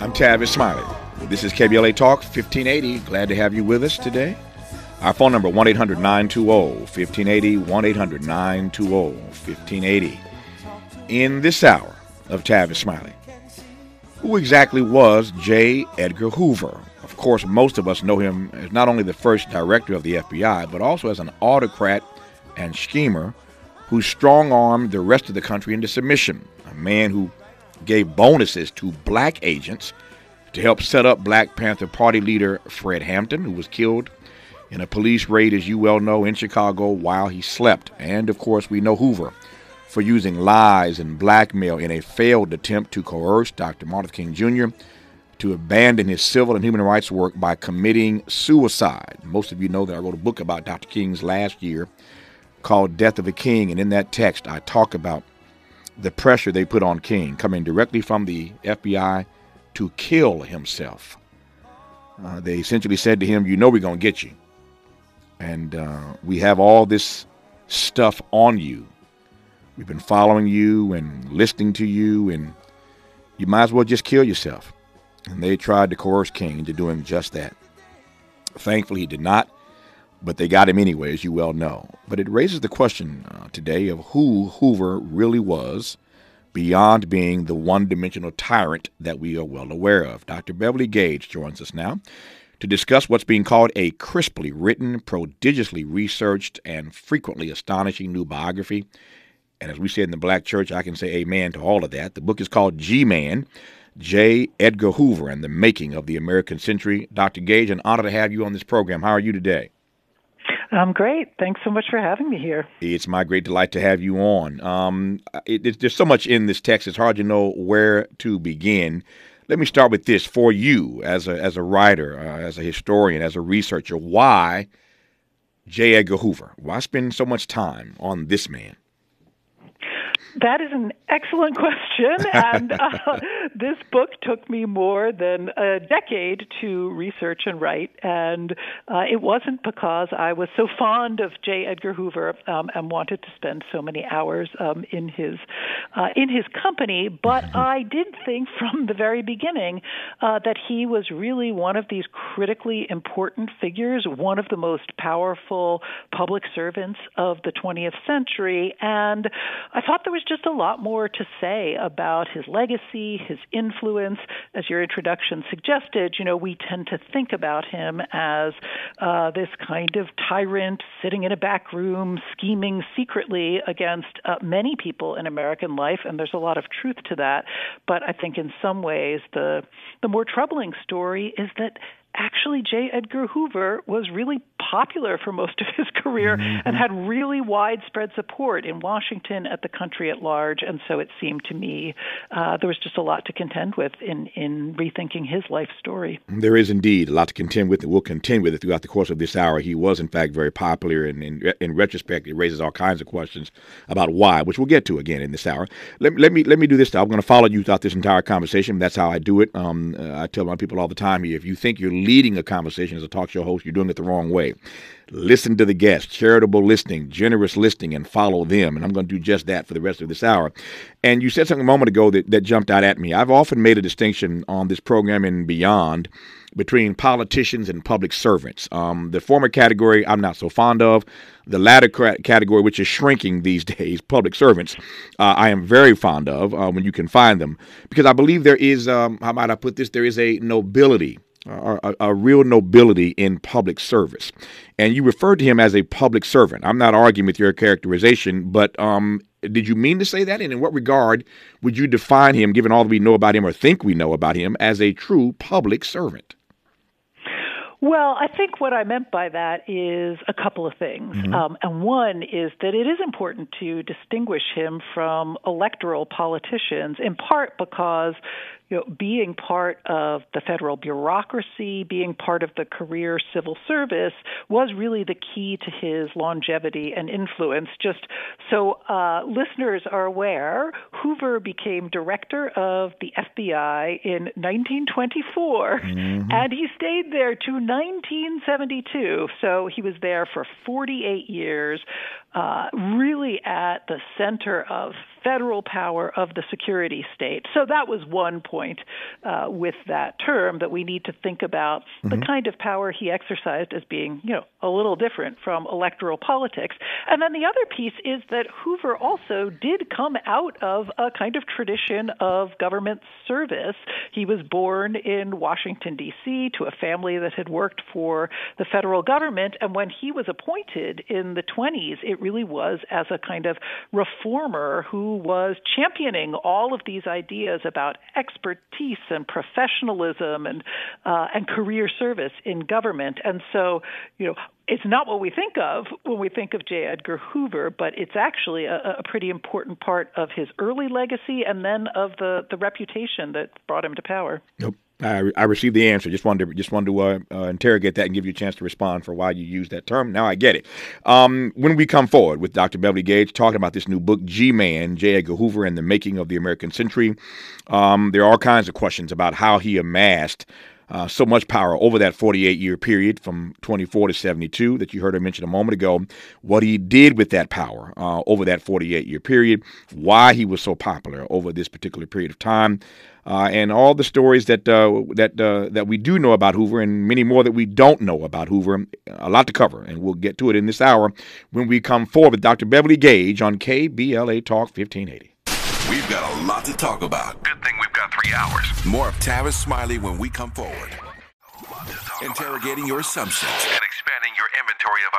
I'm Tavis Smiley. This is KBLA Talk 1580. Glad to have you with us today. Our phone number 1 800 920 1580 1 800 920 1580. In this hour of Tavis Smiley, who exactly was J. Edgar Hoover? Of course, most of us know him as not only the first director of the FBI, but also as an autocrat and schemer who strong armed the rest of the country into submission. A man who gave bonuses to black agents to help set up Black Panther Party leader Fred Hampton, who was killed in a police raid, as you well know, in Chicago while he slept. And of course, we know Hoover for using lies and blackmail in a failed attempt to coerce Dr. Martin King Jr. to abandon his civil and human rights work by committing suicide. Most of you know that I wrote a book about Dr. King's last year called Death of a King, and in that text, I talk about the pressure they put on King coming directly from the FBI to kill himself. Uh, they essentially said to him, You know, we're going to get you. And uh, we have all this stuff on you. We've been following you and listening to you, and you might as well just kill yourself. And they tried to coerce King into doing just that. Thankfully, he did not, but they got him anyway, as you well know. But it raises the question uh, today of who Hoover really was beyond being the one dimensional tyrant that we are well aware of. Dr. Beverly Gage joins us now to discuss what's being called a crisply written, prodigiously researched, and frequently astonishing new biography. And as we said in the Black Church, I can say amen to all of that. The book is called G Man J. Edgar Hoover and the Making of the American Century. Dr. Gage, an honor to have you on this program. How are you today? I'm great. Thanks so much for having me here. It's my great delight to have you on. Um, it, it, there's so much in this text; it's hard to know where to begin. Let me start with this: for you, as a as a writer, uh, as a historian, as a researcher, why J. Edgar Hoover? Why spend so much time on this man? That is an excellent question. And uh, this book took me more than a decade to research and write. And uh, it wasn't because I was so fond of J. Edgar Hoover um, and wanted to spend so many hours um, in his uh, in his company, but. I did think from the very beginning uh, that he was really one of these critically important figures, one of the most powerful public servants of the 20th century. And I thought there was just a lot more to say about his legacy, his influence. As your introduction suggested, you know, we tend to think about him as uh, this kind of tyrant sitting in a back room, scheming secretly against uh, many people in American life, and there's a lot of truth to that. But I think in some ways, the the more troubling story is that actually J. Edgar Hoover was really popular for most of his career mm-hmm. and had really widespread support in Washington at the country at large. And so it seemed to me uh, there was just a lot to contend with in, in rethinking his life story. There is indeed a lot to contend with, and we'll contend with it throughout the course of this hour. He was, in fact, very popular, and in, in retrospect, it raises all kinds of questions about why, which we'll get to again in this hour. Let, let me let me do this. I'm going to follow you throughout this entire conversation. That's how I do it. Um, uh, I tell my people all the time: if you think you're leading a conversation as a talk show host, you're doing it the wrong way. Listen to the guests, charitable listening, generous listening, and follow them. And I'm going to do just that for the rest of this hour. And you said something a moment ago that, that jumped out at me. I've often made a distinction on this program and beyond between politicians and public servants. Um, the former category I'm not so fond of. The latter category, which is shrinking these days, public servants, uh, I am very fond of uh, when you can find them because I believe there is, um, how might I put this, there is a nobility a, a, real nobility in public service. And you referred to him as a public servant. I'm not arguing with your characterization, but um, did you mean to say that? And in what regard would you define him, given all that we know about him or think we know about him, as a true public servant? Well, I think what I meant by that is a couple of things. Mm-hmm. Um, and one is that it is important to distinguish him from electoral politicians, in part because you know, being part of the federal bureaucracy, being part of the career civil service was really the key to his longevity and influence. Just so uh, listeners are aware, Hoover became director of the FBI in 1924, mm-hmm. and he stayed there to 1972. So he was there for 48 years. uh, really at the center of federal power of the security state. So that was one point uh, with that term that we need to think about mm-hmm. the kind of power he exercised as being, you know, a little different from electoral politics. And then the other piece is that Hoover also did come out of a kind of tradition of government service. He was born in Washington D.C. to a family that had worked for the federal government, and when he was appointed in the 20s, it really was as a kind of reformer who was championing all of these ideas about expertise and professionalism and uh, and career service in government. And so, you know, it's not what we think of when we think of J. Edgar Hoover, but it's actually a, a pretty important part of his early legacy and then of the the reputation that brought him to power. Nope. I, I received the answer. Just wanted to just wanted to uh, uh, interrogate that and give you a chance to respond for why you use that term. Now I get it. Um, when we come forward with Dr. Beverly Gage talking about this new book, G-Man, J. Edgar Hoover and the Making of the American Century, um, there are all kinds of questions about how he amassed uh, so much power over that 48 year period from 24 to 72 that you heard her mention a moment ago, what he did with that power uh, over that 48 year period, why he was so popular over this particular period of time. Uh, and all the stories that uh, that uh, that we do know about Hoover, and many more that we don't know about Hoover. A lot to cover, and we'll get to it in this hour when we come forward with Dr. Beverly Gage on KBLA Talk 1580. We've got a lot to talk about. Good thing we've got three hours. More of Tavis Smiley when we come forward. Interrogating your assumptions and expanding your inventory of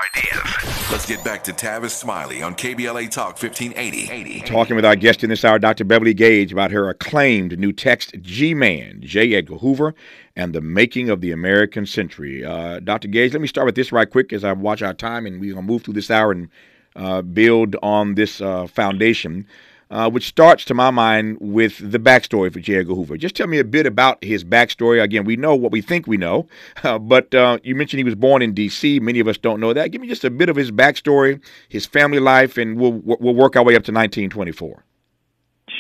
ideas. Let's get back to Tavis Smiley on KBLA Talk 1580. Talking with our guest in this hour, Dr. Beverly Gage, about her acclaimed new text, G Man, J. Edgar Hoover, and the making of the American century. Uh, Dr. Gage, let me start with this right quick as I watch our time, and we're going to move through this hour and uh, build on this uh, foundation uh, which starts, to my mind, with the backstory for J. Edgar Hoover. Just tell me a bit about his backstory. Again, we know what we think we know, uh, but uh, you mentioned he was born in D.C. Many of us don't know that. Give me just a bit of his backstory, his family life, and we'll we'll work our way up to 1924.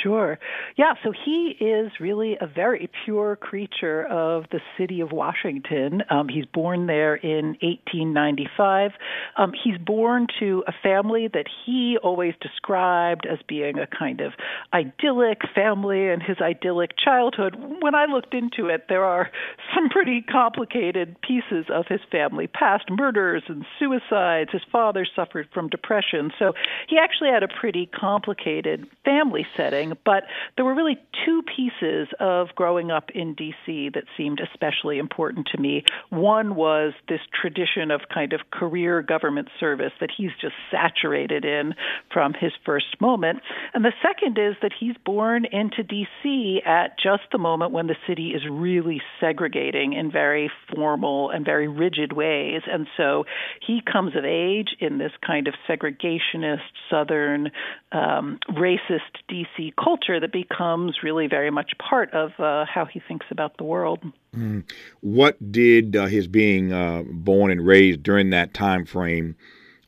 Sure. Yeah, so he is really a very pure creature of the city of Washington. Um, he's born there in 1895. Um, he's born to a family that he always described as being a kind of idyllic family and his idyllic childhood. When I looked into it, there are some pretty complicated pieces of his family past murders and suicides. His father suffered from depression. So he actually had a pretty complicated family setting but there were really two pieces of growing up in D.C. that seemed especially important to me. One was this tradition of kind of career government service that he's just saturated in from his first moment. And the second is that he's born into D.C. at just the moment when the city is really segregating in very formal and very rigid ways. And so he comes of age in this kind of segregationist, southern, um, racist D.C culture that becomes really very much part of uh, how he thinks about the world. Mm. What did uh, his being uh, born and raised during that time frame?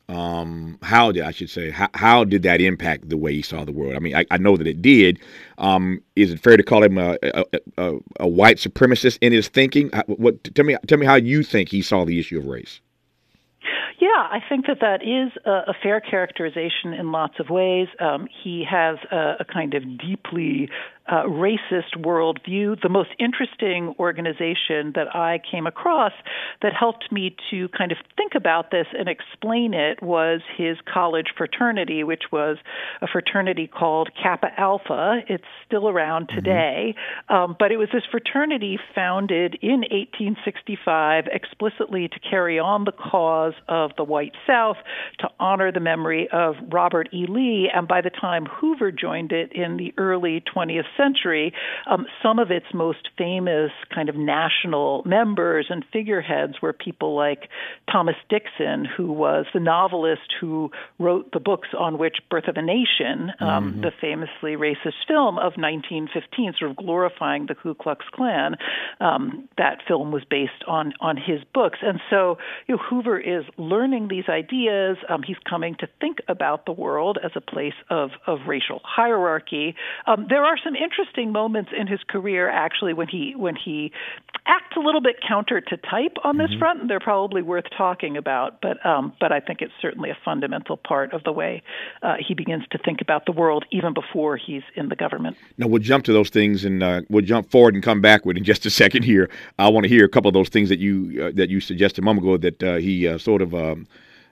Um, how did I should say how, how, did that impact the way he saw the world? I mean, I, I know that it did. Um, is it fair to call him a, a, a, a white supremacist in his thinking? What tell me tell me how you think he saw the issue of race. Yeah, I think that that is a, a fair characterization in lots of ways. Um, he has a, a kind of deeply uh, racist worldview. The most interesting organization that I came across that helped me to kind of think about this and explain it was his college fraternity, which was a fraternity called Kappa Alpha. It's still around mm-hmm. today, mm-hmm. um, but it was this fraternity founded in 1865 explicitly to carry on the cause of the white South, to honor the memory of Robert E. Lee, and by the time Hoover joined it in the early 20th century, um, some of its most famous kind of national members and figureheads were people like Thomas Dixon, who was the novelist who wrote the books on which Birth of a Nation, um, mm-hmm. the famously racist film of 1915, sort of glorifying the Ku Klux Klan, um, that film was based on on his books. And so you know, Hoover is learning these ideas. Um, he's coming to think about the world as a place of, of racial hierarchy. Um, there are some interesting moments in his career actually when he when he acts a little bit counter to type on this mm-hmm. front, and they're probably worth talking about. But um, but I think it's certainly a fundamental part of the way uh, he begins to think about the world even before he's in the government. Now we'll jump to those things, and uh, we'll jump forward and come backward in just a second here. I want to hear a couple of those things that you uh, that you suggested a moment ago that uh, he uh, sort of. Um,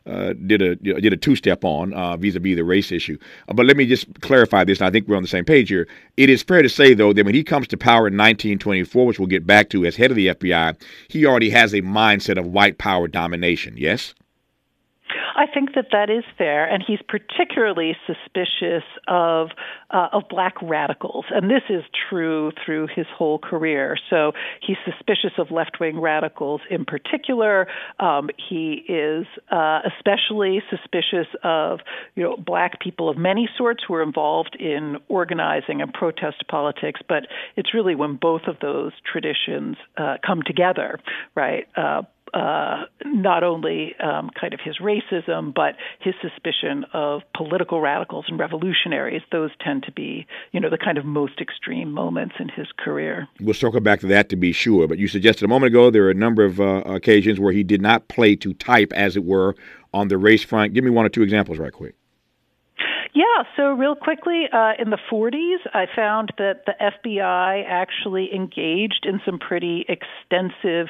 uh, did a did a two step on uh, vis-a-vis the race issue. Uh, but let me just clarify this. I think we're on the same page here. It is fair to say though that when he comes to power in 1924, which we'll get back to as head of the FBI, he already has a mindset of white power domination. Yes. I think that that is fair, and he's particularly suspicious of uh, of black radicals, and this is true through his whole career. So he's suspicious of left wing radicals in particular. Um, he is uh, especially suspicious of you know black people of many sorts who are involved in organizing and protest politics. But it's really when both of those traditions uh, come together, right? Uh, not only um, kind of his racism, but his suspicion of political radicals and revolutionaries. Those tend to be, you know, the kind of most extreme moments in his career. We'll circle back to that to be sure. But you suggested a moment ago there are a number of uh, occasions where he did not play to type, as it were, on the race front. Give me one or two examples, right quick. Yeah, so real quickly, uh, in the 40s, I found that the FBI actually engaged in some pretty extensive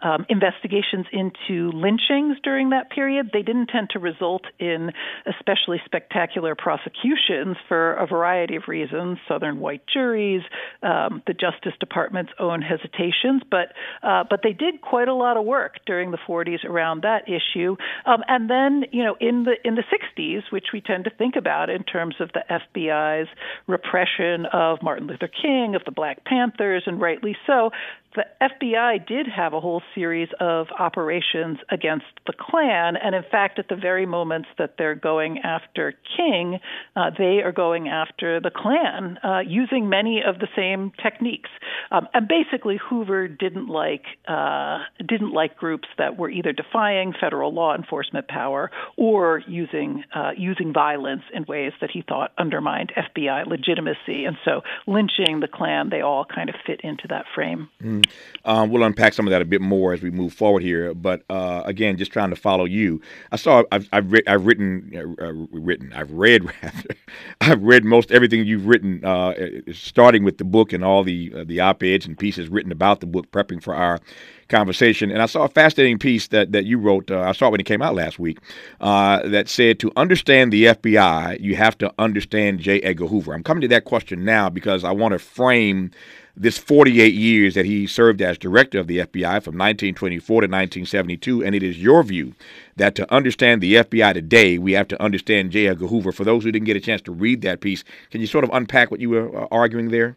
um, investigations into lynchings during that period. They didn't tend to result in especially spectacular prosecutions for a variety of reasons Southern white juries, um, the Justice Department's own hesitations, but, uh, but they did quite a lot of work during the 40s around that issue. Um, and then, you know, in the, in the 60s, which we tend to think about, in terms of the FBI's repression of Martin Luther King, of the Black Panthers, and rightly so the FBI did have a whole series of operations against the Klan, and in fact, at the very moments that they're going after King, uh, they are going after the Klan uh, using many of the same techniques. Um, and basically, Hoover didn't like uh, didn't like groups that were either defying federal law enforcement power or using uh, using violence in ways that he thought undermined FBI legitimacy. And so, lynching the Klan, they all kind of fit into that frame. Mm. Um, we'll unpack some of that a bit more as we move forward here. But uh, again, just trying to follow you. I saw I've I've, I've written uh, written I've read rather I've read most everything you've written, uh, starting with the book and all the uh, the op eds and pieces written about the book, prepping for our conversation. And I saw a fascinating piece that, that you wrote. Uh, I saw it when it came out last week uh, that said to understand the FBI, you have to understand J. Edgar Hoover. I'm coming to that question now because I want to frame this 48 years that he served as director of the FBI from 1924 to 1972. And it is your view that to understand the FBI today, we have to understand J. Edgar Hoover. For those who didn't get a chance to read that piece, can you sort of unpack what you were uh, arguing there?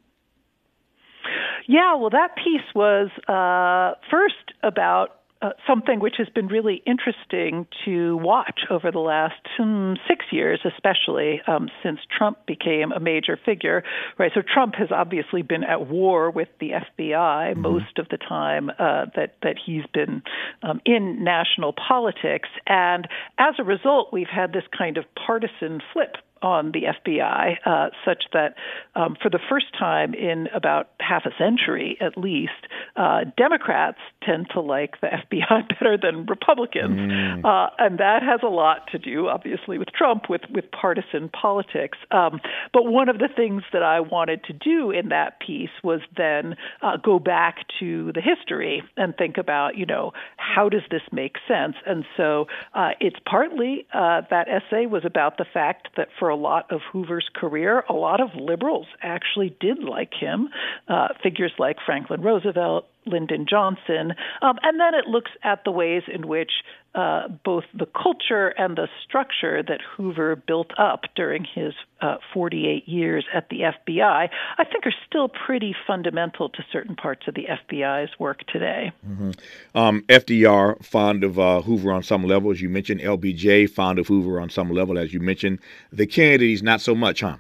Yeah, well, that piece was uh, first about uh, something which has been really interesting to watch over the last um, six years, especially um, since Trump became a major figure. Right, so Trump has obviously been at war with the FBI mm-hmm. most of the time uh, that that he's been um, in national politics, and as a result, we've had this kind of partisan flip on the FBI, uh, such that um, for the first time in about half a century at least, uh, Democrats tend to like the FBI better than Republicans. Mm. Uh, and that has a lot to do, obviously, with Trump, with, with partisan politics. Um, but one of the things that I wanted to do in that piece was then uh, go back to the history and think about, you know, how does this make sense? And so uh, it's partly uh, that essay was about the fact that for a lot of Hoover's career, a lot of liberals actually did like him. Uh, figures like Franklin Roosevelt, Lyndon Johnson. Um, and then it looks at the ways in which uh, both the culture and the structure that Hoover built up during his uh, 48 years at the FBI, I think are still pretty fundamental to certain parts of the FBI's work today. Mm-hmm. Um, FDR, fond of uh, Hoover on some level, as you mentioned. LBJ, fond of Hoover on some level, as you mentioned. The Kennedys, not so much, huh?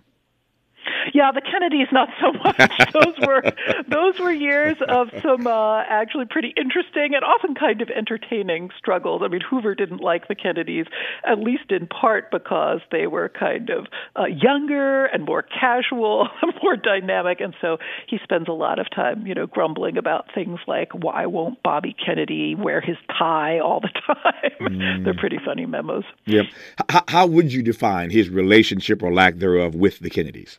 Yeah, the Kennedys not so much. those were those were years of some uh, actually pretty interesting and often kind of entertaining struggles. I mean, Hoover didn't like the Kennedys, at least in part because they were kind of uh, younger and more casual, more dynamic, and so he spends a lot of time, you know, grumbling about things like why won't Bobby Kennedy wear his tie all the time? Mm. They're pretty funny memos. Yep. H- how would you define his relationship or lack thereof with the Kennedys?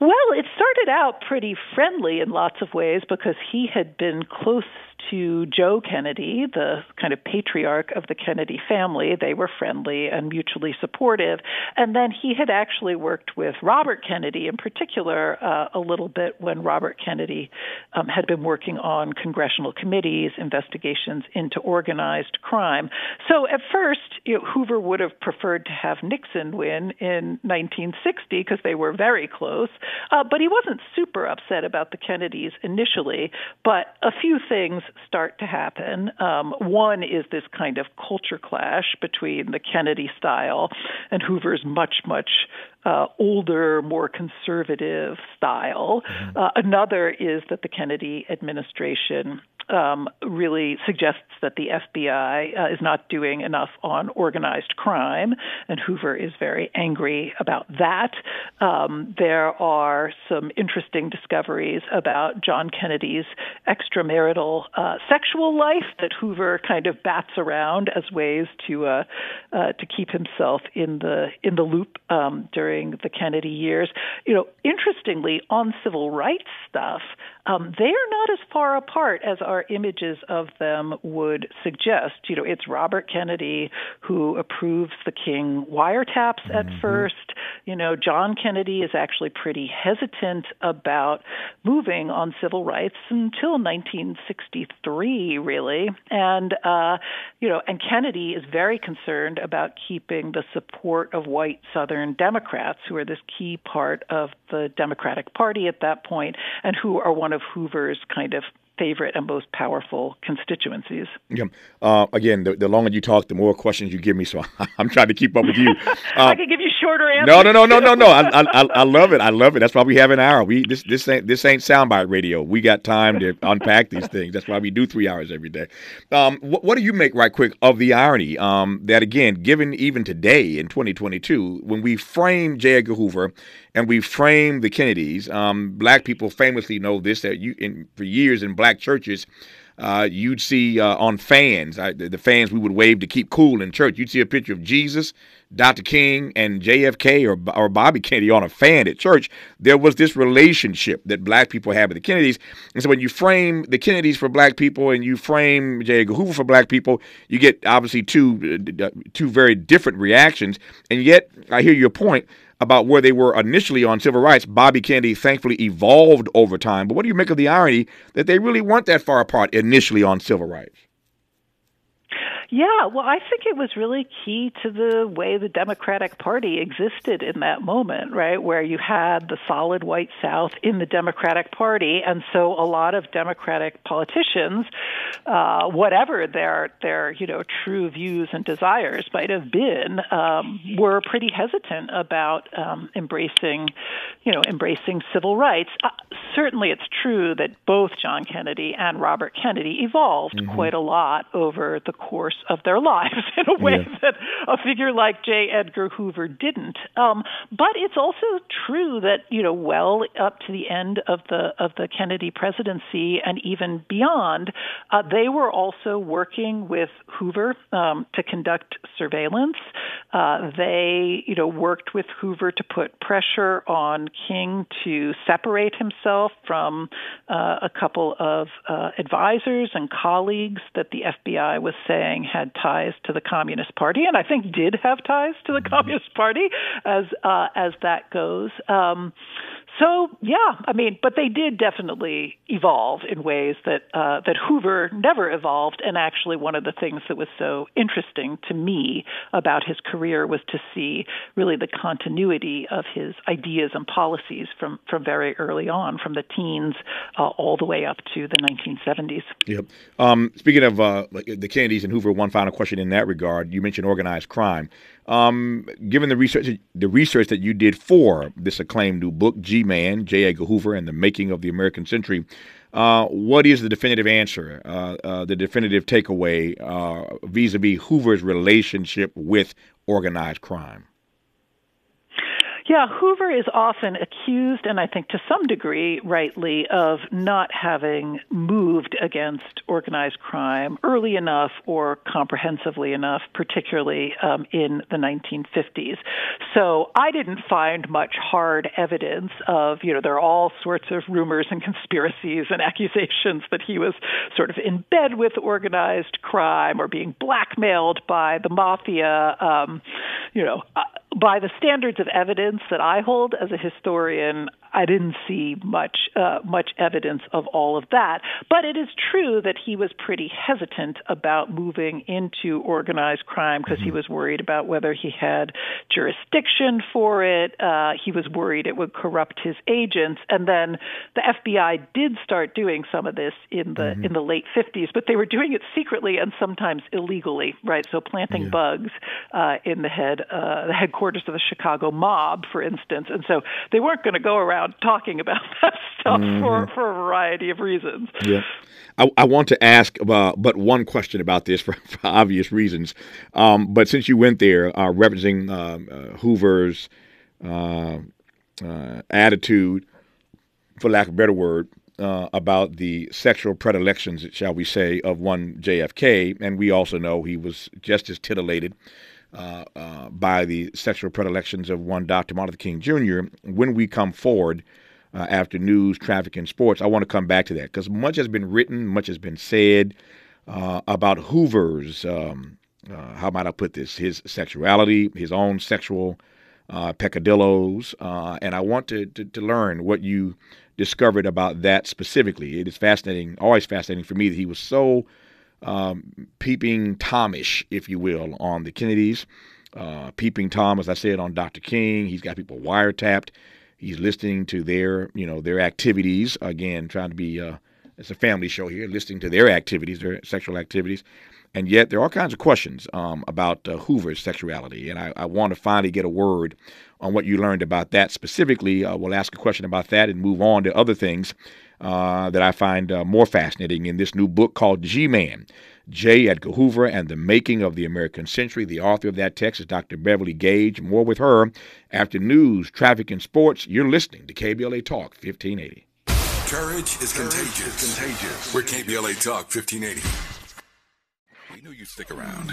Well, it started out pretty friendly in lots of ways because he had been close to Joe Kennedy, the kind of patriarch of the Kennedy family. They were friendly and mutually supportive. And then he had actually worked with Robert Kennedy in particular uh, a little bit when Robert Kennedy um, had been working on congressional committees, investigations into organized crime. So at first, you know, Hoover would have preferred to have Nixon win in 1960 because they were very close. Uh, but he wasn't super upset about the Kennedys initially. But a few things start to happen. Um, one is this kind of culture clash between the Kennedy style and Hoover's much, much uh, older, more conservative style. Mm-hmm. Uh, another is that the Kennedy administration um, really suggests that the FBI uh, is not doing enough on organized crime, and Hoover is very angry about that. Um, there are some interesting discoveries about John Kennedy's extramarital uh, sexual life that Hoover kind of bats around as ways to uh, uh to keep himself in the in the loop um, during the Kennedy years. You know, interestingly, on civil rights stuff, um, they are not as far apart as our images of them would suggest. You know, it's Robert Kennedy who approves the King wiretaps at mm-hmm. first. You know, John Kennedy is actually pretty hesitant about moving on civil rights until 1963, really. And, uh, you know, and Kennedy is very concerned about keeping the support of white Southern Democrats, who are this key part of the Democratic Party at that point, and who are one of Hoover's kind of favorite and most powerful constituencies. Yeah. Uh, again, the, the, longer you talk, the more questions you give me. So I'm trying to keep up with you. Uh, I can give you shorter answers. No, no, no, no, no, no. I, I, I love it. I love it. That's why we have an hour. We this this ain't this ain't soundbite radio. We got time to unpack these things. That's why we do three hours every day. Um, what, what do you make right quick of the irony um, that again, given even today in 2022, when we frame J. Edgar Hoover and we frame the Kennedys. Um, black people famously know this that you in for years in black churches. Uh, you'd see uh, on fans, uh, the, fans we would wave to keep cool in church. You'd see a picture of Jesus, Dr. King, and JFK or, or Bobby Kennedy on a fan at church. There was this relationship that black people had with the Kennedys. And so when you frame the Kennedys for black people and you frame J. Edgar Hoover for black people, you get obviously two, uh, two very different reactions. And yet, I hear your point about where they were initially on civil rights, Bobby Kennedy thankfully evolved over time. But what do you make of the irony that they really weren't that far apart initially on civil rights? Yeah, well, I think it was really key to the way the Democratic Party existed in that moment, right? Where you had the solid white South in the Democratic Party, and so a lot of Democratic politicians, uh, whatever their their you know true views and desires might have been, um, were pretty hesitant about um, embracing, you know, embracing civil rights. Uh, certainly, it's true that both John Kennedy and Robert Kennedy evolved mm-hmm. quite a lot over the course of their lives in a way yeah. that a figure like J. Edgar Hoover didn't. Um, but it's also true that you know, well up to the end of the of the Kennedy presidency and even beyond, uh, they were also working with Hoover um, to conduct surveillance. Uh, they, you know, worked with Hoover to put pressure on King to separate himself from uh, a couple of uh, advisors and colleagues that the FBI was saying had ties to the Communist Party, and I think did have ties to the mm-hmm. Communist Party as uh, as that goes. Um, so yeah, I mean, but they did definitely evolve in ways that uh, that Hoover never evolved. And actually, one of the things that was so interesting to me about his career was to see really the continuity of his ideas and policies from from very early on, from the teens uh, all the way up to the 1970s. Yep. Um, speaking of uh, the Kennedys and Hoover, one final question in that regard. You mentioned organized crime. Um, given the research, the research that you did for this acclaimed new book, G Man, J. Edgar Hoover, and the Making of the American Century. Uh, what is the definitive answer, uh, uh, the definitive takeaway vis a vis Hoover's relationship with organized crime? Yeah, Hoover is often accused, and I think to some degree rightly, of not having moved against organized crime early enough or comprehensively enough, particularly um, in the 1950s. So I didn't find much hard evidence of, you know, there are all sorts of rumors and conspiracies and accusations that he was sort of in bed with organized crime or being blackmailed by the mafia. Um, you know, uh, by the standards of evidence that I hold as a historian, I didn't see much uh, much evidence of all of that. But it is true that he was pretty hesitant about moving into organized crime because mm-hmm. he was worried about whether he had jurisdiction for it. Uh, he was worried it would corrupt his agents, and then the FBI did start doing some of this in the mm-hmm. in the late 50s, but they were doing it secretly and sometimes illegally, right? So planting yeah. bugs uh, in the head uh, the headquarters of the Chicago mob, for instance, and so they weren't going to go around around talking about that stuff mm-hmm. for, for a variety of reasons. Yeah. I, I want to ask about, but one question about this for, for obvious reasons. Um, but since you went there, uh, referencing uh, uh, Hoover's uh, uh, attitude, for lack of a better word, uh, about the sexual predilections, shall we say, of one JFK, and we also know he was just as titillated uh, uh, by the sexual predilections of one Dr. Martin Luther King Jr. When we come forward uh, after news, traffic, and sports, I want to come back to that because much has been written, much has been said uh, about Hoover's, um, how might I put this, his sexuality, his own sexual peccadillos. and I want to, to, to learn what you discovered about that specifically. It is fascinating, always fascinating for me that he was so um, peeping Tomish, if you will, on the Kennedys. Uh, peeping Tom, as I said, on Dr. King. He's got people wiretapped. He's listening to their, you know, their activities. Again, trying to be, uh, it's a family show here, listening to their activities, their sexual activities. And yet, there are all kinds of questions um, about uh, Hoover's sexuality. And I, I, want to finally get a word on what you learned about that specifically. Uh, we'll ask a question about that and move on to other things uh, that I find uh, more fascinating in this new book called G Man J. Edgar Hoover and the Making of the American Century. The author of that text is Dr. Beverly Gage. More with her after news, traffic, and sports. You're listening to KBLA Talk 1580. Courage is contagious. contagious. We're KBLA Talk 1580. We knew you'd stick around.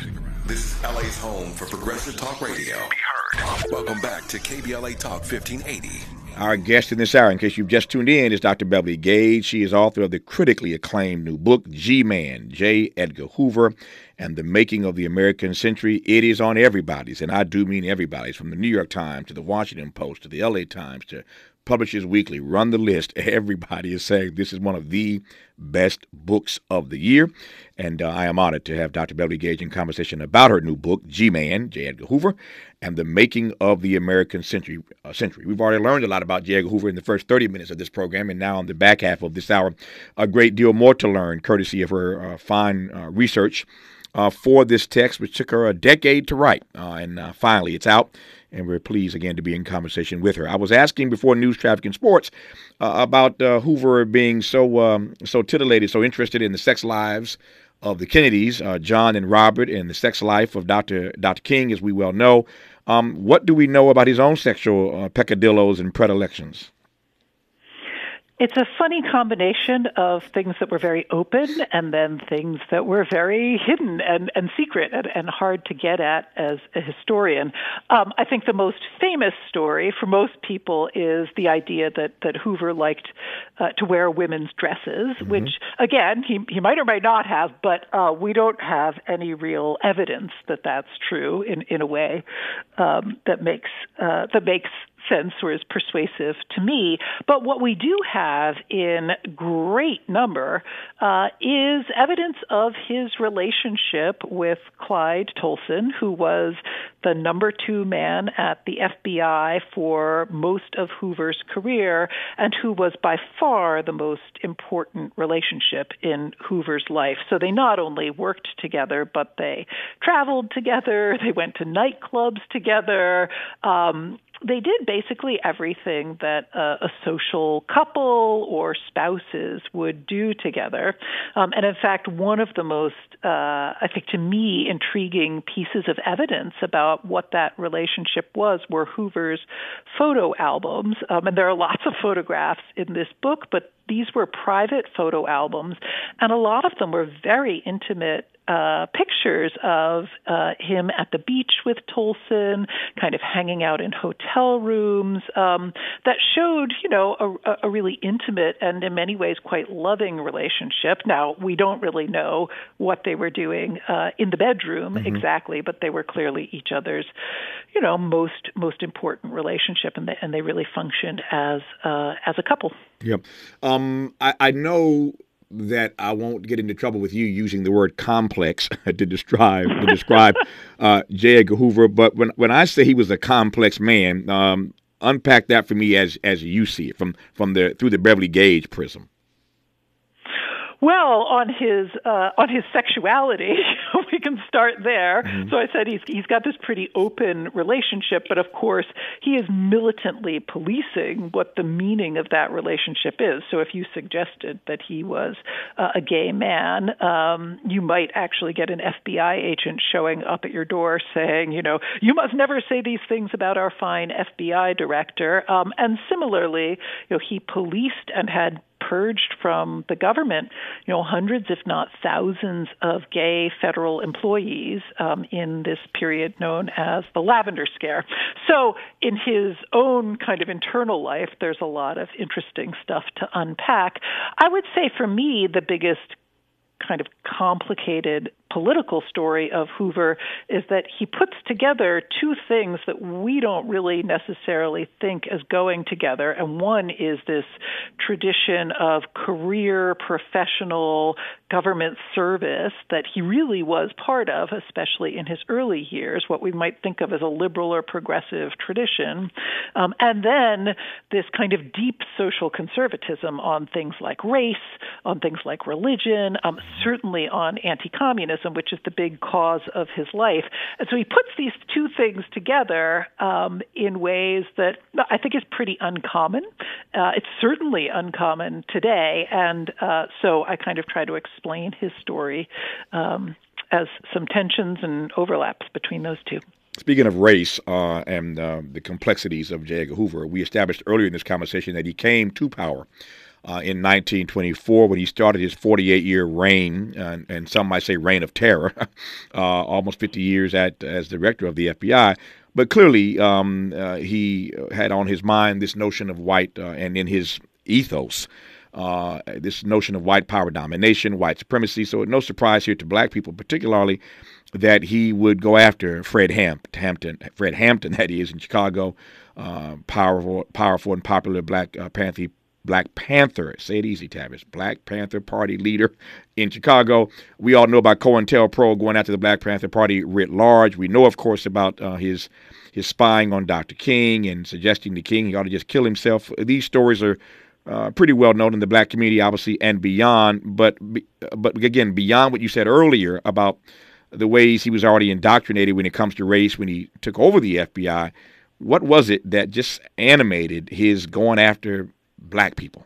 This is LA's home for progressive talk radio. Be heard. Welcome back to KBLA Talk 1580. Our guest in this hour, in case you've just tuned in, is Dr. Beverly Gage. She is author of the critically acclaimed new book, G Man, J. Edgar Hoover, and the Making of the American Century. It is on everybody's, and I do mean everybody's, from the New York Times to the Washington Post to the LA Times to Publishers Weekly. Run the list. Everybody is saying this is one of the best books of the year. And uh, I am honored to have Dr. Beverly Gage in conversation about her new book, G Man, J. Edgar Hoover, and the making of the American century. Uh, century. We've already learned a lot about J. Edgar Hoover in the first 30 minutes of this program, and now in the back half of this hour, a great deal more to learn, courtesy of her uh, fine uh, research. Uh, for this text, which took her a decade to write. Uh, and finally, it's out and we're pleased again to be in conversation with her. I was asking before news, traffic, and sports uh, about uh, Hoover being so um, so titillated, so interested in the sex lives of the Kennedys, uh, John and Robert, and the sex life of Dr. Dr. King, as we well know. Um, what do we know about his own sexual uh, peccadillos and predilections? It's a funny combination of things that were very open and then things that were very hidden and, and secret and, and hard to get at as a historian. Um, I think the most famous story for most people is the idea that, that Hoover liked uh, to wear women's dresses, mm-hmm. which, again, he, he might or might not have, but uh, we don't have any real evidence that that's true in, in a way um, that makes uh, that makes sense or is persuasive to me. But what we do have in great number uh, is evidence of his relationship with Clyde Tolson, who was the number two man at the FBI for most of Hoover's career and who was by far the most important relationship in Hoover's life. So they not only worked together, but they traveled together, they went to nightclubs together. Um, they did basically everything that a, a, social couple or spouses would do together. Um, and in fact, one of the most, uh, I think to me, intriguing pieces of evidence about what that relationship was were Hoover's photo albums. Um, and there are lots of photographs in this book, but these were private photo albums, and a lot of them were very intimate uh, pictures of uh, him at the beach with Tolson, kind of hanging out in hotel rooms, um, that showed, you know, a, a really intimate and in many ways quite loving relationship. Now, we don't really know what they were doing uh, in the bedroom mm-hmm. exactly, but they were clearly each other's, you know, most most important relationship, and they, and they really functioned as uh, as a couple. Yep. Um, I, I know that I won't get into trouble with you using the word complex to describe to describe uh, J. Edgar Hoover. But when when I say he was a complex man, um, unpack that for me as as you see it from from the through the Beverly Gage prism. Well, on his uh, on his sexuality, we can start there. Mm-hmm. So I said he's he's got this pretty open relationship, but of course he is militantly policing what the meaning of that relationship is. So if you suggested that he was uh, a gay man, um, you might actually get an FBI agent showing up at your door saying, you know, you must never say these things about our fine FBI director. Um, and similarly, you know, he policed and had purged from the government, you know, hundreds, if not thousands, of gay federal employees um, in this period known as the Lavender Scare. So, in his own kind of internal life, there's a lot of interesting stuff to unpack. I would say for me, the biggest kind of complicated political story of Hoover is that he puts together two things that we don't really necessarily think as going together. And one is this tradition of career, professional government service that he really was part of, especially in his early years, what we might think of as a liberal or progressive tradition. Um, and then this kind of deep social conservatism on things like race, on things like religion, um, certainly on anti communism which is the big cause of his life. And so he puts these two things together um, in ways that I think is pretty uncommon. Uh, it's certainly uncommon today, and uh, so I kind of try to explain his story um, as some tensions and overlaps between those two. Speaking of race uh, and uh, the complexities of J. Edgar Hoover, we established earlier in this conversation that he came to power uh, in 1924 when he started his 48 year reign, and, and, some might say reign of terror, uh, almost 50 years at, as director of the FBI. But clearly, um, uh, he had on his mind this notion of white, uh, and in his ethos, uh, this notion of white power domination, white supremacy. So, no surprise here to black people, particularly that he would go after Fred Hampton, Fred Hampton, that is, in Chicago, uh, powerful, powerful and popular Black uh, Panther Black Panther, say it easy, Tavis, Black Panther Party leader in Chicago. We all know about COINTELPRO going after the Black Panther Party writ large. We know, of course, about uh, his his spying on Dr. King and suggesting to King he ought to just kill himself. These stories are uh, pretty well known in the black community, obviously, and beyond. But but again, beyond what you said earlier about the ways he was already indoctrinated when it comes to race when he took over the FBI. What was it that just animated his going after black people?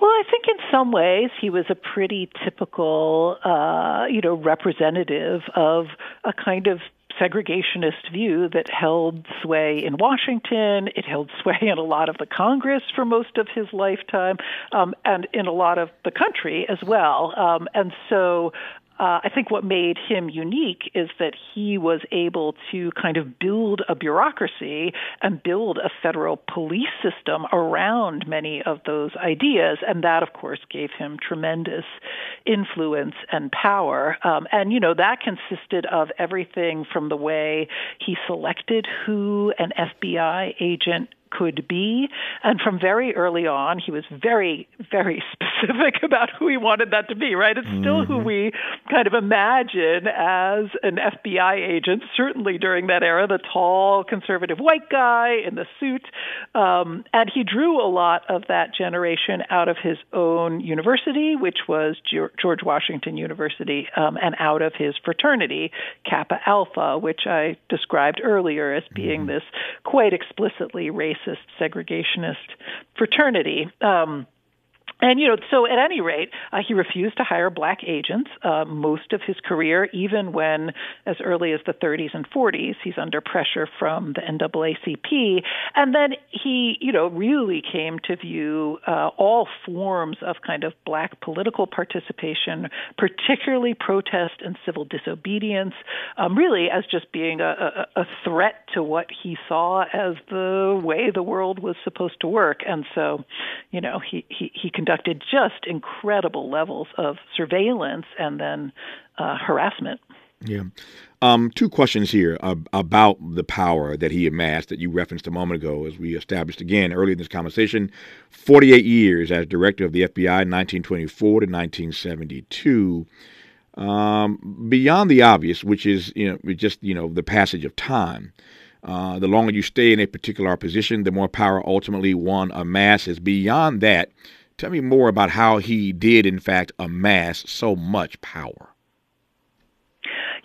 Well, I think in some ways he was a pretty typical, uh, you know, representative of a kind of segregationist view that held sway in Washington. It held sway in a lot of the Congress for most of his lifetime, um, and in a lot of the country as well. Um, and so uh, I think what made him unique is that he was able to kind of build a bureaucracy and build a federal police system around many of those ideas. And that, of course, gave him tremendous influence and power. Um, and, you know, that consisted of everything from the way he selected who an FBI agent could be. And from very early on, he was very, very specific about who he wanted that to be, right? It's still mm-hmm. who we kind of imagine as an FBI agent, certainly during that era, the tall conservative white guy in the suit. Um, and he drew a lot of that generation out of his own university, which was George Washington University, um, and out of his fraternity, Kappa Alpha, which I described earlier as being mm-hmm. this quite explicitly racist, segregationist fraternity. Um, and, you know, so at any rate, uh, he refused to hire black agents uh, most of his career, even when, as early as the 30s and 40s, he's under pressure from the NAACP. And then he, you know, really came to view uh, all forms of kind of black political participation, particularly protest and civil disobedience, um, really as just being a, a, a threat to what he saw as the way the world was supposed to work. And so, you know, he, he, he conducted just incredible levels of surveillance and then uh, harassment. Yeah. Um, two questions here about the power that he amassed that you referenced a moment ago, as we established again earlier in this conversation. 48 years as director of the FBI, 1924 to 1972. Um, beyond the obvious, which is you know just you know the passage of time. Uh, the longer you stay in a particular position, the more power ultimately one amasses. Beyond that, Tell me more about how he did, in fact, amass so much power.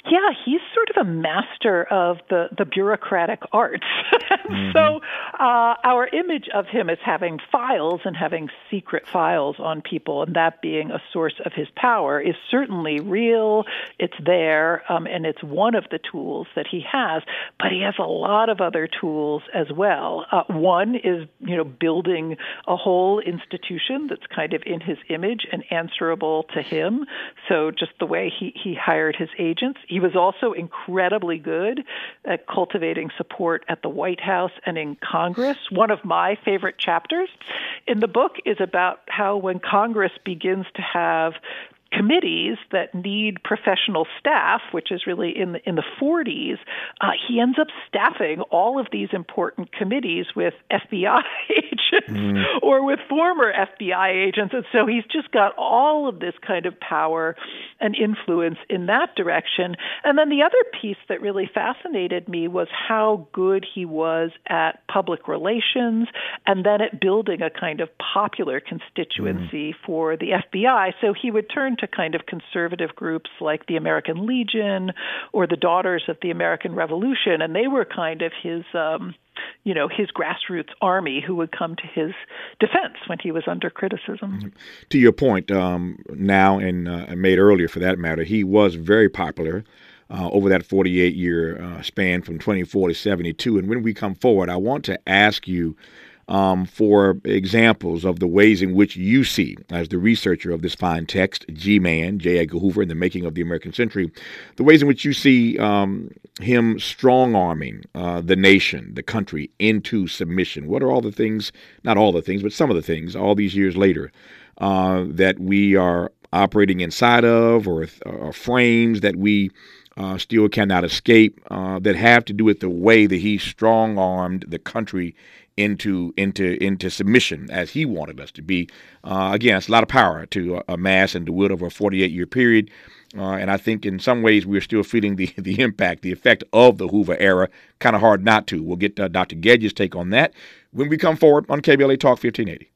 Yeah, he's sort of a master of the, the bureaucratic arts. mm-hmm. So uh, our image of him as having files and having secret files on people and that being a source of his power is certainly real. It's there, um, and it's one of the tools that he has. But he has a lot of other tools as well. Uh, one is, you know, building a whole institution that's kind of in his image and answerable to him. So just the way he, he hired his agents he was also incredibly good at cultivating support at the White House and in Congress. One of my favorite chapters in the book is about how when Congress begins to have committees that need professional staff, which is really in the in the 40s, uh, he ends up staffing all of these important committees with FBI agents mm. or with former FBI agents, and so he's just got all of this kind of power and influence in that direction. And then the other piece that really fascinated me was how good he was at public relations, and then at building a kind of popular constituency mm. for the FBI. So he would turn to kind of conservative groups like the American Legion or the Daughters of the American Revolution, and they were kind of his. Um, you know his grassroots army who would come to his defense when he was under criticism. Mm-hmm. To your point, um, now and uh, made earlier for that matter, he was very popular. Uh, over that 48 year uh, span from 24 to 72. And when we come forward, I want to ask you um, for examples of the ways in which you see, as the researcher of this fine text, G Man, J. Edgar Hoover, in the making of the American century, the ways in which you see um, him strong arming uh, the nation, the country, into submission. What are all the things, not all the things, but some of the things, all these years later, uh, that we are operating inside of or, or frames that we uh, still cannot escape uh, that have to do with the way that he strong armed the country into into into submission as he wanted us to be. Uh, again, it's a lot of power to uh, amass and to wield over a 48 year period. Uh, and I think in some ways we're still feeling the, the impact, the effect of the Hoover era. Kind of hard not to. We'll get uh, Dr. Gage's take on that when we come forward on KBLA Talk 1580.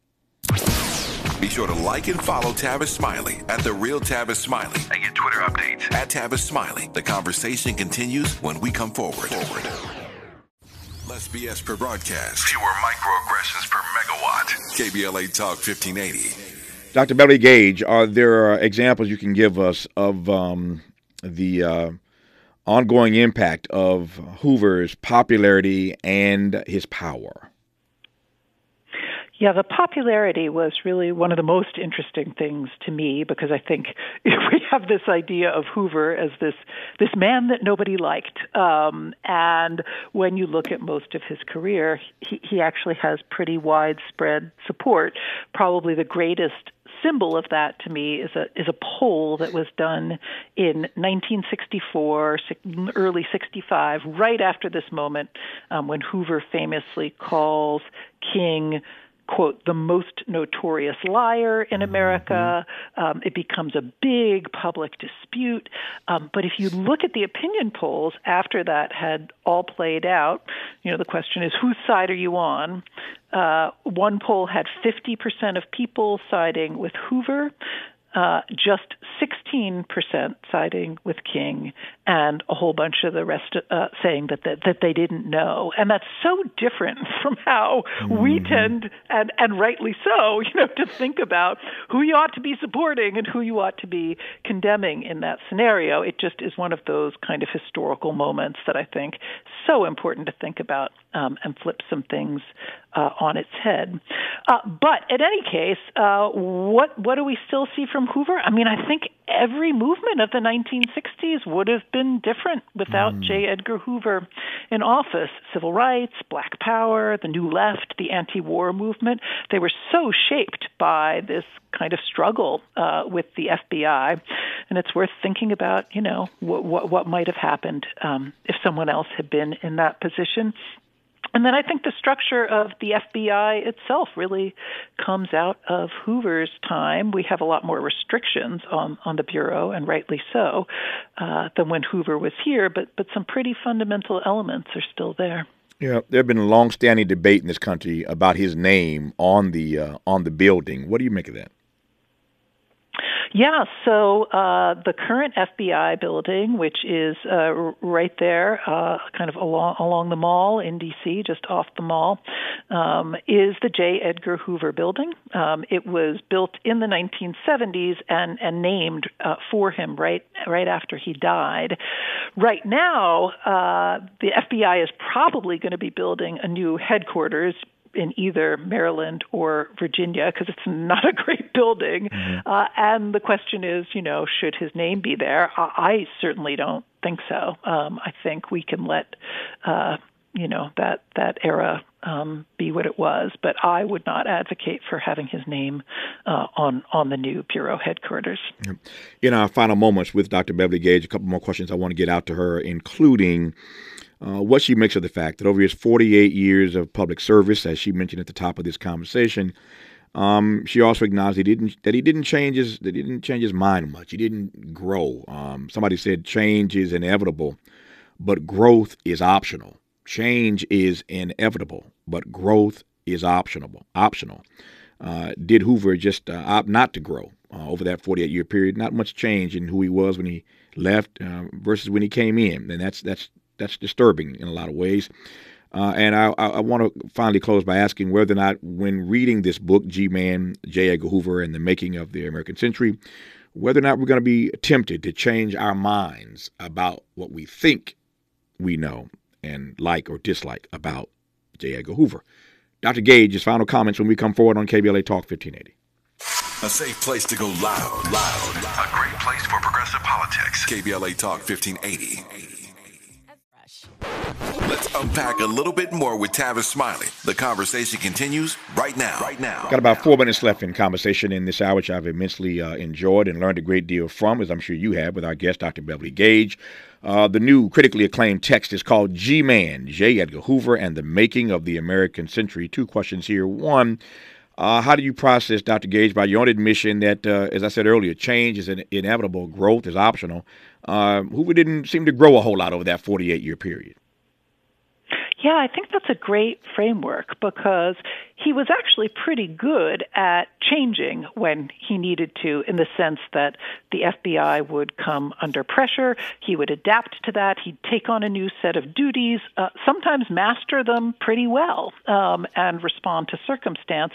Be sure to like and follow Tavis Smiley at The Real Tavis Smiley and get Twitter updates at Tavis Smiley. The conversation continues when we come forward. forward. Less BS per broadcast. Fewer microaggressions per megawatt. KBLA Talk 1580. Dr. Beverly Gage, are there examples you can give us of um, the uh, ongoing impact of Hoover's popularity and his power? Yeah, the popularity was really one of the most interesting things to me because I think we have this idea of Hoover as this this man that nobody liked, um, and when you look at most of his career, he, he actually has pretty widespread support. Probably the greatest symbol of that to me is a is a poll that was done in 1964, early 65, right after this moment um, when Hoover famously calls King quote, the most notorious liar in mm-hmm. America. Um, it becomes a big public dispute. Um, but if you look at the opinion polls after that had all played out, you know, the question is whose side are you on? Uh, one poll had 50% of people siding with Hoover uh, just 16% siding with King, and a whole bunch of the rest uh, saying that, that that they didn't know. And that's so different from how mm-hmm. we tend, and and rightly so, you know, to think about who you ought to be supporting and who you ought to be condemning in that scenario. It just is one of those kind of historical moments that I think so important to think about um, and flip some things uh, on its head. Uh, but in any case, uh, what what do we still see from Hoover? I mean, I think every movement of the 1960s would have been different without mm. J. Edgar Hoover in office. Civil rights, Black Power, the New Left, the anti-war movement, they were so shaped by this kind of struggle uh, with the FBI, and it's worth thinking about, you know, what what, what might have happened um, if someone else had been in that position. And then I think the structure of the FBI itself really comes out of Hoover's time. We have a lot more restrictions on, on the Bureau, and rightly so, uh, than when Hoover was here, but, but some pretty fundamental elements are still there. Yeah, there have been a long-standing debate in this country about his name on the uh, on the building. What do you make of that? Yeah, so uh, the current FBI building, which is uh, right there, uh, kind of along along the mall in D.C., just off the mall, um, is the J. Edgar Hoover Building. Um, it was built in the 1970s and and named uh, for him right right after he died. Right now, uh, the FBI is probably going to be building a new headquarters in either Maryland or Virginia because it's not a great building. Mm-hmm. Uh, and the question is, you know, should his name be there? I, I certainly don't think so. Um, I think we can let, uh, you know, that that era um, be what it was. But I would not advocate for having his name uh, on on the new bureau headquarters. In our final moments with Dr. Beverly Gage, a couple more questions I want to get out to her, including uh, what she makes of the fact that over his 48 years of public service, as she mentioned at the top of this conversation, um, she also acknowledged he didn't that he didn't change his that he didn't change his mind much. He didn't grow. Um, somebody said change is inevitable, but growth is optional. Change is inevitable, but growth is optional. Optional. Uh, did Hoover just uh, opt not to grow uh, over that 48 year period? Not much change in who he was when he left uh, versus when he came in, and that's that's that's disturbing in a lot of ways. Uh, and I, I, want to finally close by asking whether or not, when reading this book, G Man, J. Edgar Hoover, and the Making of the American Century, whether or not we're going to be tempted to change our minds about what we think we know and like or dislike about J. Edgar Hoover. Dr. Gage's final comments when we come forward on KBLA Talk 1580. A safe place to go loud, loud. A great place for progressive politics. KBLA Talk 1580. Let's unpack a little bit more with Tavis Smiley. The conversation continues right now. Right now. Got about four minutes left in conversation in this hour, which I've immensely uh, enjoyed and learned a great deal from, as I'm sure you have, with our guest, Dr. Beverly Gage. Uh, the new critically acclaimed text is called G Man, J. Edgar Hoover and the Making of the American Century. Two questions here. One, uh, how do you process, Dr. Gage, by your own admission that, uh, as I said earlier, change is inevitable, growth is optional? Uh, Hoover didn't seem to grow a whole lot over that 48 year period. Yeah, I think that's a great framework because he was actually pretty good at changing when he needed to, in the sense that the FBI would come under pressure. He would adapt to that. He'd take on a new set of duties, uh, sometimes master them pretty well, um, and respond to circumstance.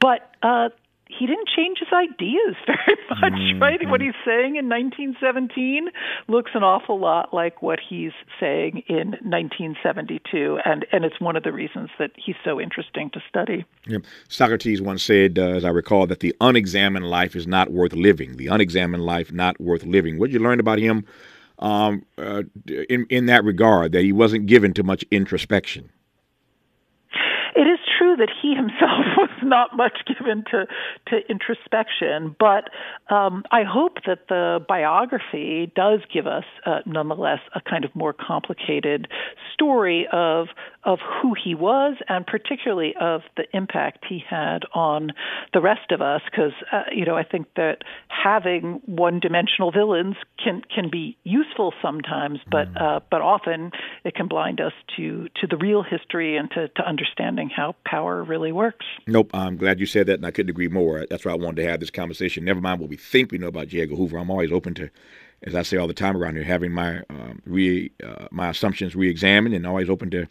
But uh, he didn't change his ideas very much, mm-hmm. right? What he's saying in 1917 looks an awful lot like what he's saying in 1972, and and it's one of the reasons that he's so interesting to study. Yeah. Socrates once said, uh, as I recall, that the unexamined life is not worth living. The unexamined life not worth living. What you learned about him um, uh, in in that regard, that he wasn't given to much introspection. It is that he himself was not much given to to introspection, but um, I hope that the biography does give us, uh, nonetheless, a kind of more complicated story of of who he was, and particularly of the impact he had on the rest of us. Because uh, you know, I think that having one-dimensional villains can can be useful sometimes, but mm. uh, but often it can blind us to to the real history and to, to understanding how power really works. Nope, I'm glad you said that, and I couldn't agree more. That's why I wanted to have this conversation. Never mind what we think we know about J. Edgar Hoover. I'm always open to as I say all the time around here, having my um, re uh, my assumptions re-examined, and always open to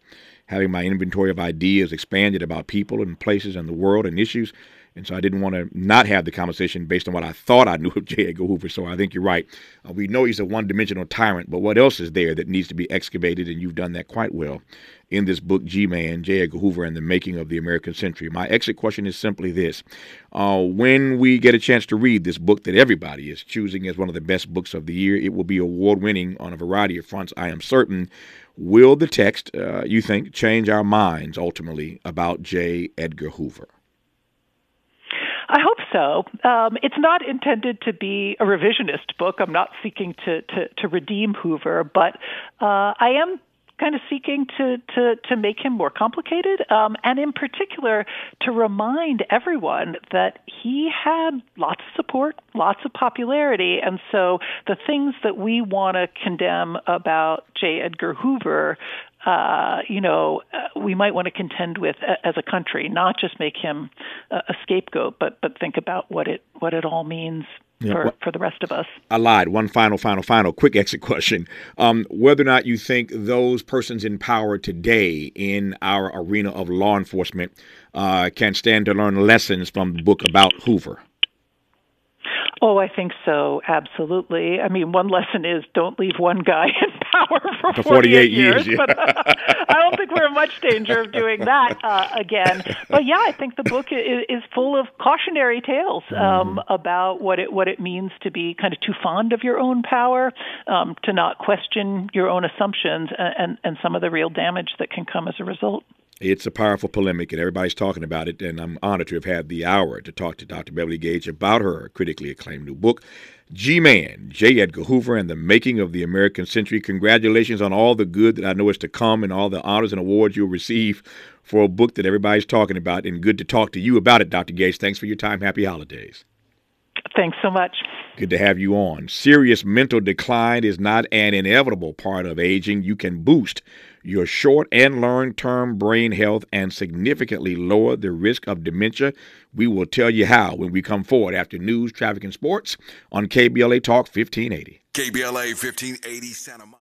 having my inventory of ideas expanded about people and places and the world and issues. And so I didn't want to not have the conversation based on what I thought I knew of J. Edgar Hoover. So I think you're right. Uh, we know he's a one dimensional tyrant, but what else is there that needs to be excavated? And you've done that quite well in this book, G Man, J. Edgar Hoover and the Making of the American Century. My exit question is simply this uh, When we get a chance to read this book that everybody is choosing as one of the best books of the year, it will be award winning on a variety of fronts, I am certain. Will the text, uh, you think, change our minds ultimately about J. Edgar Hoover? I hope so. Um, it's not intended to be a revisionist book. I'm not seeking to to, to redeem Hoover, but uh, I am kind of seeking to to to make him more complicated, um, and in particular to remind everyone that he had lots of support, lots of popularity, and so the things that we want to condemn about J. Edgar Hoover uh, you know, uh, we might want to contend with as a country, not just make him a, a scapegoat, but but think about what it what it all means yeah, for, well, for the rest of us. I lied. One final, final, final quick exit question. Um, whether or not you think those persons in power today in our arena of law enforcement uh, can stand to learn lessons from the book about Hoover. Oh, I think so. Absolutely. I mean, one lesson is don't leave one guy in power for, for 48, 48 years. years yeah. But uh, I don't think we're in much danger of doing that uh, again. But yeah, I think the book is, is full of cautionary tales um, mm. about what it what it means to be kind of too fond of your own power, um, to not question your own assumptions, and, and and some of the real damage that can come as a result. It's a powerful polemic, and everybody's talking about it. And I'm honored to have had the hour to talk to Dr. Beverly Gage about her critically acclaimed new book, G Man, J. Edgar Hoover, and the Making of the American Century. Congratulations on all the good that I know is to come and all the honors and awards you'll receive for a book that everybody's talking about. And good to talk to you about it, Dr. Gage. Thanks for your time. Happy holidays. Thanks so much. Good to have you on. Serious mental decline is not an inevitable part of aging. You can boost your short and long term brain health and significantly lower the risk of dementia. We will tell you how when we come forward after news, traffic, and sports on KBLA Talk 1580. KBLA 1580 Santa Monica.